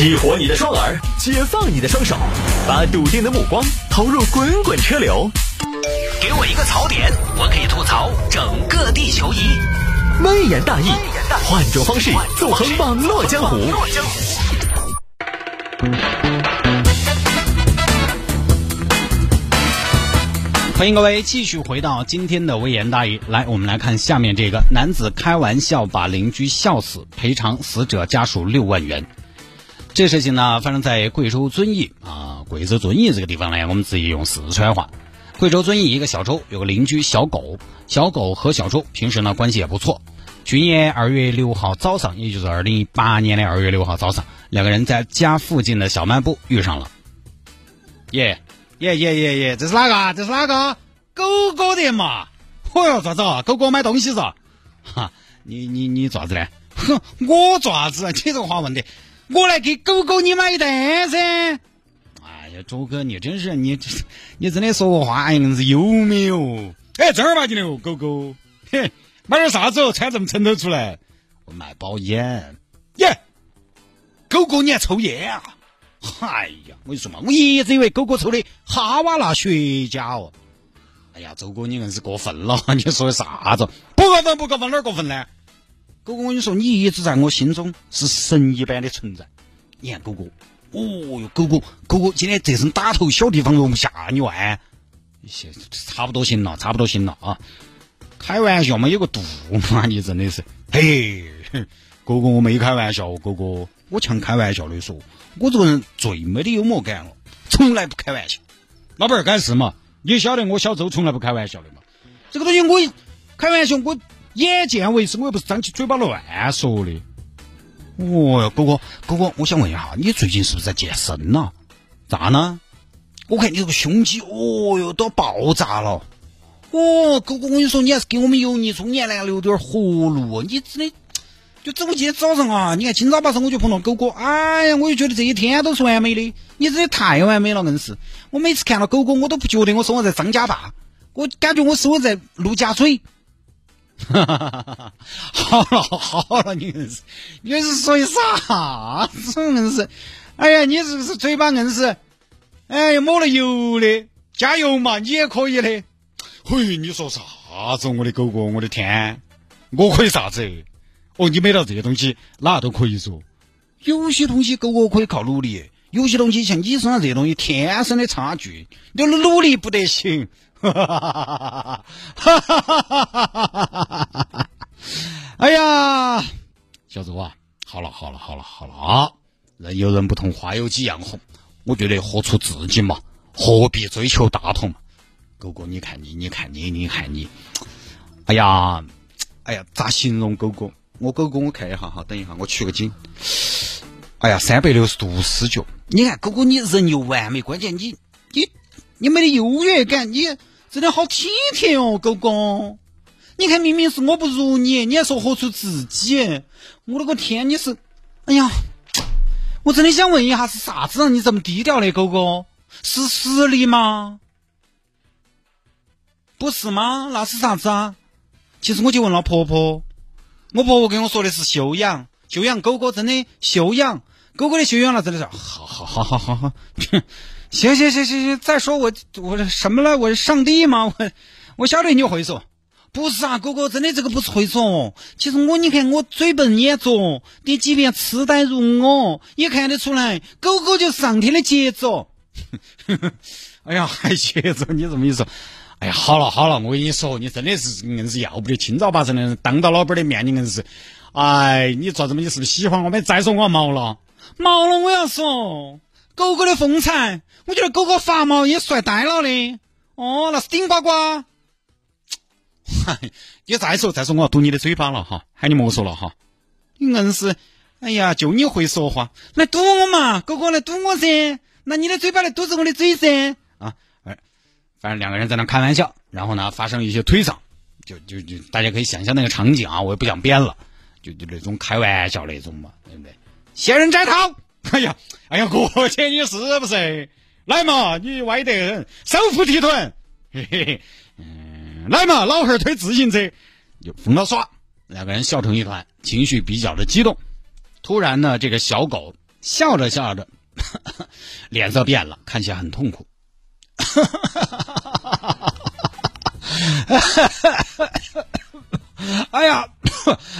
激活你的双耳，解放你的双手，把笃定的目光投入滚滚车流。给我一个槽点，我可以吐槽整个地球仪。微言大义，换种方式纵横网络江湖。欢迎各位继续回到今天的微言大义。来，我们来看下面这个：男子开玩笑把邻居笑死，赔偿死者家属六万元。这事情呢，发生在贵州遵义啊。贵州遵义这个地方呢，我们直接用四川话。贵州遵义一个小周有个邻居小狗，小狗和小周平时呢关系也不错。去年二月六号早上，也就是二零一八年的二月六号早上，两个人在家附近的小卖部遇上了。耶！耶耶耶耶！这是哪个？这是哪个？狗狗的嘛！嚯哟，咋子？狗狗买东西是？哈，你你你爪子呢？哼，我爪子？你这个话问的，我来给狗狗你买单噻！哎呀，周哥，你真是你 你真的说话哎硬是有没有？哎，正儿八经的哦，狗狗，嘿，买点啥子哦？穿这么撑头出来？我买包烟。耶，狗狗你还抽烟啊？哎呀，我跟你说嘛，我一直以为狗狗抽的哈瓦那雪茄哦。哎呀，周哥你硬是过分了，你说的啥子？不过分，不过分，哪儿过分呢？哥哥，我跟你说，你一直在我心中是神一般的存在。你看哥哥，哦哟，哥哥，哥哥，今天这身打头小地方容不下你哇？些差不多行了，差不多行了啊！开玩笑嘛，有个度嘛，你真的是，嘿，哥哥，我没开玩笑，哥哥，我强开玩笑的说。我这个人最没得幽默感了，从来不开玩笑。老板儿干事嘛，你晓得我小周从来不开玩笑的嘛。这个东西我开玩笑，我眼见为实，我又不是张起嘴巴乱说的。哦哟，哥哥，哥哥，我想问一下，你最近是不是在健身呐？咋呢？我看你这个胸肌，哦哟，都要爆炸了。哦，哥哥，我跟你说，你还是给我们油腻中年男留点活路。你真的。就整个今天早上啊，你看今早八上我就碰到狗哥，哎呀，我就觉得这一天都是完美的，你真的太完美了，硬是。我每次看到狗哥，我都不觉得我生活在张家坝，我感觉我生活在陆家嘴。哈哈哈哈！好了好了，你硬是，你是说的啥子硬是？哎呀，你是不是嘴巴硬是？哎呀，抹了油的，加油嘛，你也可以的。嘿，你说啥子？我的狗狗，我的天，我可以啥子？哦，你买到这些东西，哪都可以说。有些东西狗狗可以靠努力，有些东西像你身上这些东西，天生的差距，你努力不得行。哈哈哈哈哈哈哈哈哈哈！哎呀，小周啊，好了好了好了好了啊！人有人不同，花有几样红。我觉得活出自己嘛，何必追求大同？狗狗，你看你，你看你，你看你。哎呀，哎呀，咋形容狗狗？我狗狗，我看一下哈，等一下，我取个景。哎呀，三百六十度视角，你看狗狗，你人又完美，关键你你你没得优越感，你真的好体贴哦，狗狗。你看，明明是我不如你，你还说活出自己，我的个天，你是，哎呀，我真的想问一下，是啥子让你这么低调的，狗狗？是实力吗？不是吗？那是啥子啊？其实我就问了婆婆。我婆婆跟我说的是修养，修养狗狗真的修养，狗狗的修养了真的是好好好好好好，行行行行行，再说我我什么了？我是上帝吗？我我晓得你会说，不是啊，哥哥真的这个不是会说，其实我你看我嘴笨眼拙，你即便痴呆如我，也看得出来，狗狗就是上天的杰作。哎呀，还杰作？你这么一说。哎呀，好了好了，我跟你说，你真的是硬是要不得，清早八晨的当到老板的面，你硬是，哎，你做什么？你是不是喜欢我们？再说我毛了，毛了！我要说，狗狗的风采，我觉得狗狗发毛也帅呆了的。哦，那是顶呱呱。嗨，你再说再说，我要堵你的嘴巴了哈，喊你莫说了哈。你硬是，哎呀，就你会说话，来堵我嘛，狗狗来堵我噻，拿你的嘴巴来堵着我的嘴噻。啊反正两个人在那开玩笑，然后呢发生了一些推搡，就就就大家可以想象那个场景啊，我也不想编了，就就那种开玩笑那种嘛，对不对？仙人摘桃，哎呀，哎呀，过去你是不是？来嘛，你歪得很，手扶提臀，嘿嘿，嗯，来嘛，老汉儿推自行车，就疯了耍，两个人笑成一团，情绪比较的激动。突然呢，这个小狗笑着笑着，脸色变了，看起来很痛苦。哎呀，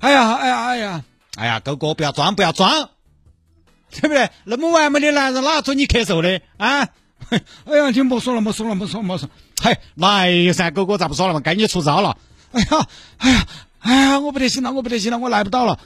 哎呀，哎呀，哎呀，哎呀，狗哥不要装，不要装，对不对？那么完美的男人哪准你咳嗽的啊？哎呀，你莫说了，莫说了，莫说，莫说。嘿，来噻，狗哥咋不说了嘛？该你出招了。哎呀，哎呀，哎呀，我不得行了，我不得行了，我来不到了。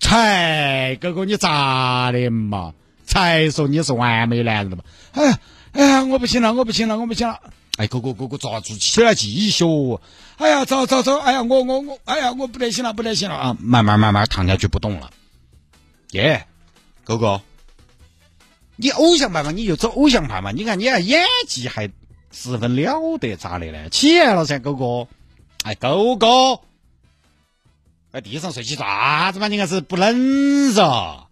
才，狗哥你咋的嘛？才说你是完美男人了嘛？哎呀，哎呀，我不行了，我不行了，我不行了。哎，哥哥哥哥抓住起来继续。哎呀，走走走，哎呀，我我我，哎呀，我不得行了，不得行了啊！慢慢慢慢躺下去不动了。耶，哥哥，你偶像派嘛，你就走偶像派嘛。你看你看演技还十分了得，咋的呢？起来了噻，狗哥。哎，狗哥，在地上睡起爪子嘛？你看是不冷噻？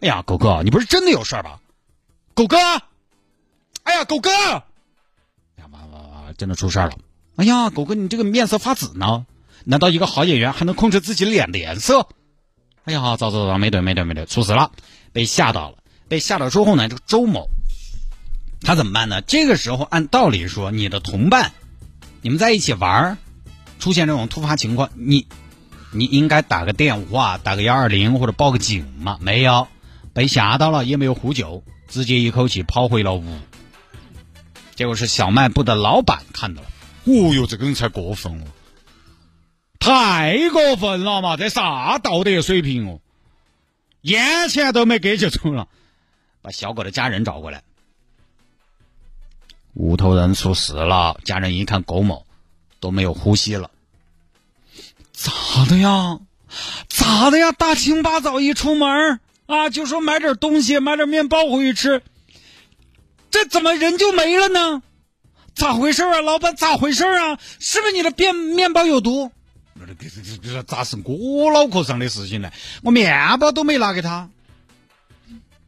哎呀，狗哥，你不是真的有事儿吧？狗哥，哎呀，狗哥，呀，完完完，真的出事儿了！哎呀，狗哥，你这个面色发紫呢？难道一个好演员还能控制自己脸的颜色？哎呀，糟糟糟，没对没对没对，出事了，被吓到了。被吓到之后呢，这个周某他怎么办呢？这个时候按道理说，你的同伴。你们在一起玩儿，出现这种突发情况，你你应该打个电话，打个幺二零或者报个警嘛？没有，被吓到了，也没有呼救，直接一口气跑回了屋。结果是小卖部的老板看到了，哦哟，这个人才过分哦，太过分了嘛！这啥道德水平哦？烟钱都没给就走了，把小狗的家人找过来。屋头人出事了，家人一看狗某都没有呼吸了，咋的呀？咋的呀？大清八早一出门啊，就说买点东西，买点面包回去吃，这怎么人就没了呢？咋回事啊？老板咋回事啊？是不是你的面面包有毒？这这这这咋是我脑壳上的事情呢？我面包都没拿给他，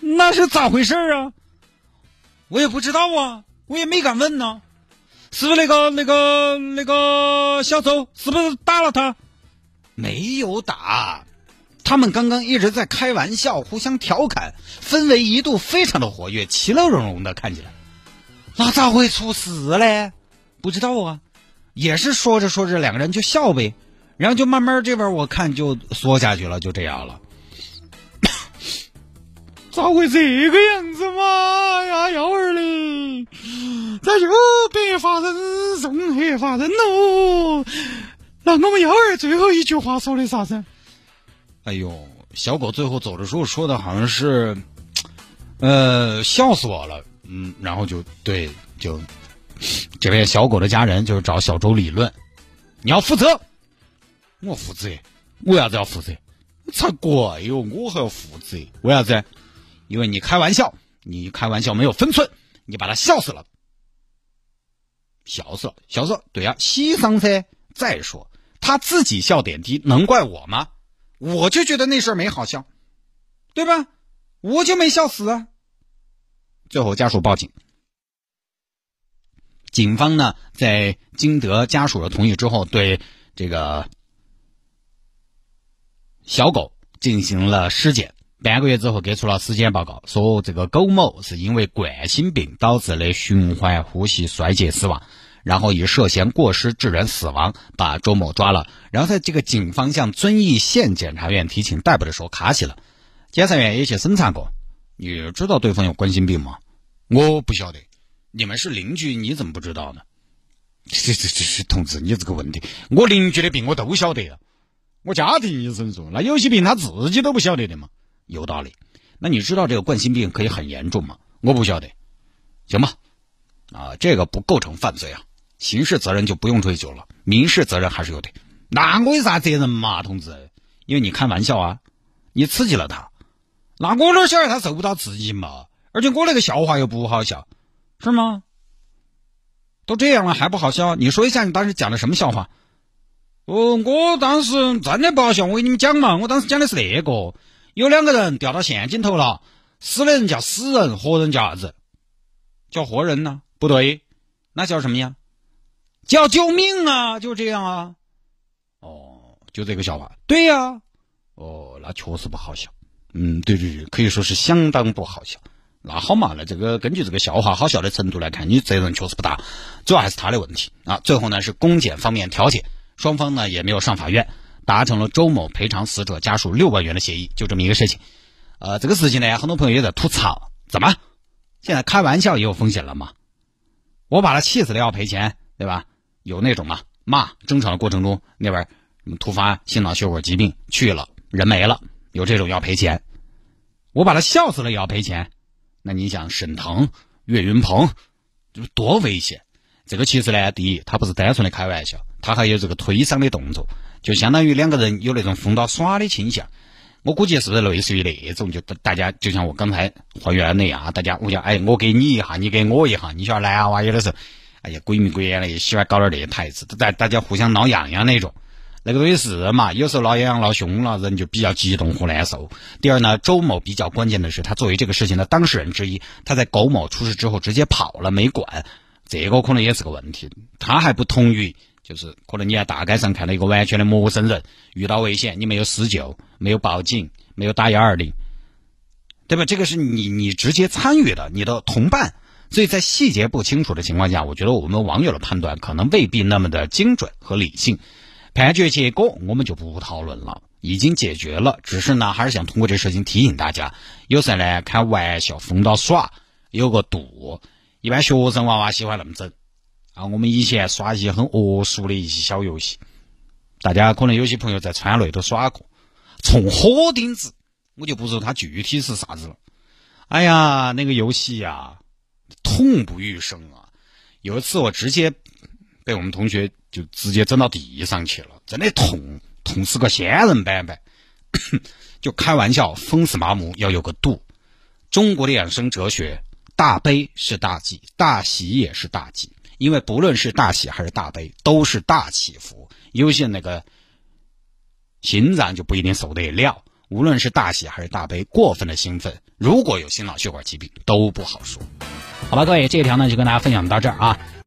那是咋回事啊？我也不知道啊。我也没敢问呢，是不是那个那个那个小周是不是打了他？没有打，他们刚刚一直在开玩笑，互相调侃，氛围一度非常的活跃，其乐融融的看起来。那咋会出事嘞？不知道啊，也是说着说着两个人就笑呗，然后就慢慢这边我看就缩下去了，就这样了。咋会这个样子嘛？呀，幺儿嘞，咋又白发人送黑发人喽。那我们幺儿最后一句话说的啥子？哎呦，小狗最后走的时候说的好像是，呃，笑死我了。嗯，然后就对，就这边小狗的家人就是找小周理论，你要负责，我负责，为啥子要负责？才怪哟，我还要负责，为啥子？因为你开玩笑，你开玩笑没有分寸，你把他笑死了，笑死了，笑死了，对呀，西桑噻。再说他自己笑点低，能怪我吗？我就觉得那事儿没好笑，对吧？我就没笑死啊。最后家属报警，警方呢在经得家属的同意之后，对这个小狗进行了尸检。半个月之后给出了尸检报告，说这个苟某是因为冠心病导致的循环呼吸衰竭死亡，然后以涉嫌过失致人死亡把周某抓了。然后在这个警方向遵义县检察院提请逮捕的时候卡起了，检察院也去审查过。你知道对方有冠心病吗？我不晓得。你们是邻居，你怎么不知道呢？这这这是，同志，你这个问题，我邻居的病我都晓得，我家庭医生说，那有些病他自己都不晓得的嘛。有道理，那你知道这个冠心病可以很严重吗？我不晓得，行吧，啊，这个不构成犯罪啊，刑事责任就不用追究了，民事责任还是有的。那我有啥责任嘛，同志？因为你开玩笑啊，你刺激了他，那我哪晓得他受不到刺激嘛？而且我那个笑话又不好笑，是吗？都这样了还不好笑？你说一下你当时讲的什么笑话？哦，我当时真的不好笑，我给你们讲嘛，我当时讲的是那个。有两个人掉到陷阱头了，死的人叫死人，活人叫啥子？叫活人呢？不对，那叫什么呀？叫救命啊！就这样啊。哦，就这个笑话。对呀。哦，那确实不好笑。嗯，对对对，可以说是相当不好笑。那好嘛，那这个根据这个笑话好笑的程度来看，你责任确实不大，主要还是他的问题啊。最后呢是公检方面调解，双方呢也没有上法院，达成了周某赔偿死者家属六万元的协议，就这么一个事情。呃，这个事情呢，很多朋友也在吐槽，怎么现在开玩笑也有风险了吗？我把他气死了要赔钱，对吧？有那种嘛，骂争吵的过程中那边突发心脑血管疾病去了，人没了，有这种要赔钱。我把他笑死了也要赔钱，那你想沈腾、岳云鹏，就多危险？这个其实呢，第一，他不是单纯的开玩笑，他还有这个推搡的动作，就相当于两个人有那种疯到耍的倾向。我估计是不是类似于那种，就大家就像我刚才还原那样，大家我讲，哎，我给你一下，你给我一下，你晓得男娃有的时候，哎呀，鬼迷鬼眼的，也喜欢搞点那些台词，大大家互相闹痒痒那种。那个东西是嘛，有时候闹痒痒闹凶了，人就比较激动和难受。第二呢，周某比较关键的是，他作为这个事情的当事人之一，他在苟某出事之后直接跑了，没管，这个可能也是个问题。他还不同于。就是可能你在大街上看到一个完全的陌生人，遇到危险，你没有施救，没有报警，没有打幺二零，对吧？这个是你你直接参与的，你的同伴，所以在细节不清楚的情况下，我觉得我们网友的判断可能未必那么的精准和理性。判决结果我们就不讨论了，已经解决了。只是呢，还是想通过这事情提醒大家，有时候呢开玩笑疯到耍，有个度。一般学生娃娃喜欢那么整。啊，我们以前耍一些很恶俗的一些小游戏，大家可能有些朋友在川内都耍过，冲火钉子，我就不说它具体是啥子了。哎呀，那个游戏呀，痛不欲生啊！有一次我直接被我们同学就直接整到地上去了，真的痛，痛死个仙人板板。就开玩笑，风死麻木要有个度。中国的养生哲学，大悲是大忌，大喜也是大忌。因为不论是大喜还是大悲，都是大起伏。有些那个心脏就不一定受得了。无论是大喜还是大悲，过分的兴奋，如果有心脑血管疾病，都不好说。好吧，各位，这条呢就跟大家分享到这儿啊。